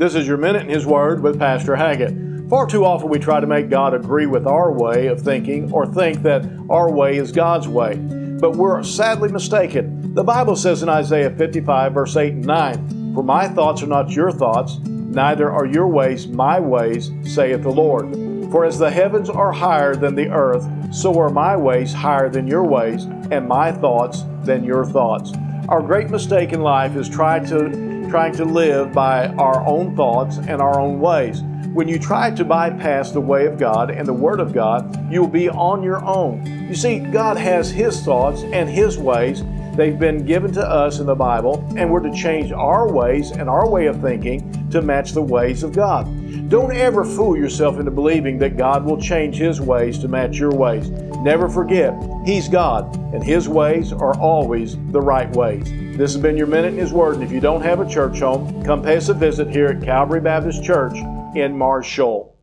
This is your Minute in His Word with Pastor Haggett. Far too often we try to make God agree with our way of thinking or think that our way is God's way. But we're sadly mistaken. The Bible says in Isaiah 55, verse 8 and 9, For my thoughts are not your thoughts, neither are your ways my ways, saith the Lord. For as the heavens are higher than the earth, so are my ways higher than your ways, and my thoughts than your thoughts. Our great mistake in life is trying to, trying to live by our own thoughts and our own ways. When you try to bypass the way of God and the Word of God, you will be on your own. You see, God has His thoughts and His ways. They've been given to us in the Bible, and we're to change our ways and our way of thinking to match the ways of God. Don't ever fool yourself into believing that God will change His ways to match your ways. Never forget, He's God, and His ways are always the right ways. This has been your Minute in His Word, and if you don't have a church home, come pay us a visit here at Calvary Baptist Church in Marshall.